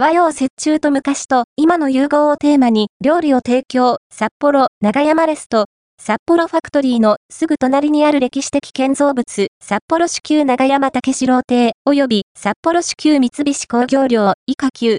和洋折衷と昔と今の融合をテーマに料理を提供、札幌、長山レスト、札幌ファクトリーのすぐ隣にある歴史的建造物、札幌市旧長山竹四郎邸、及び札幌市旧三菱工業寮、以下級、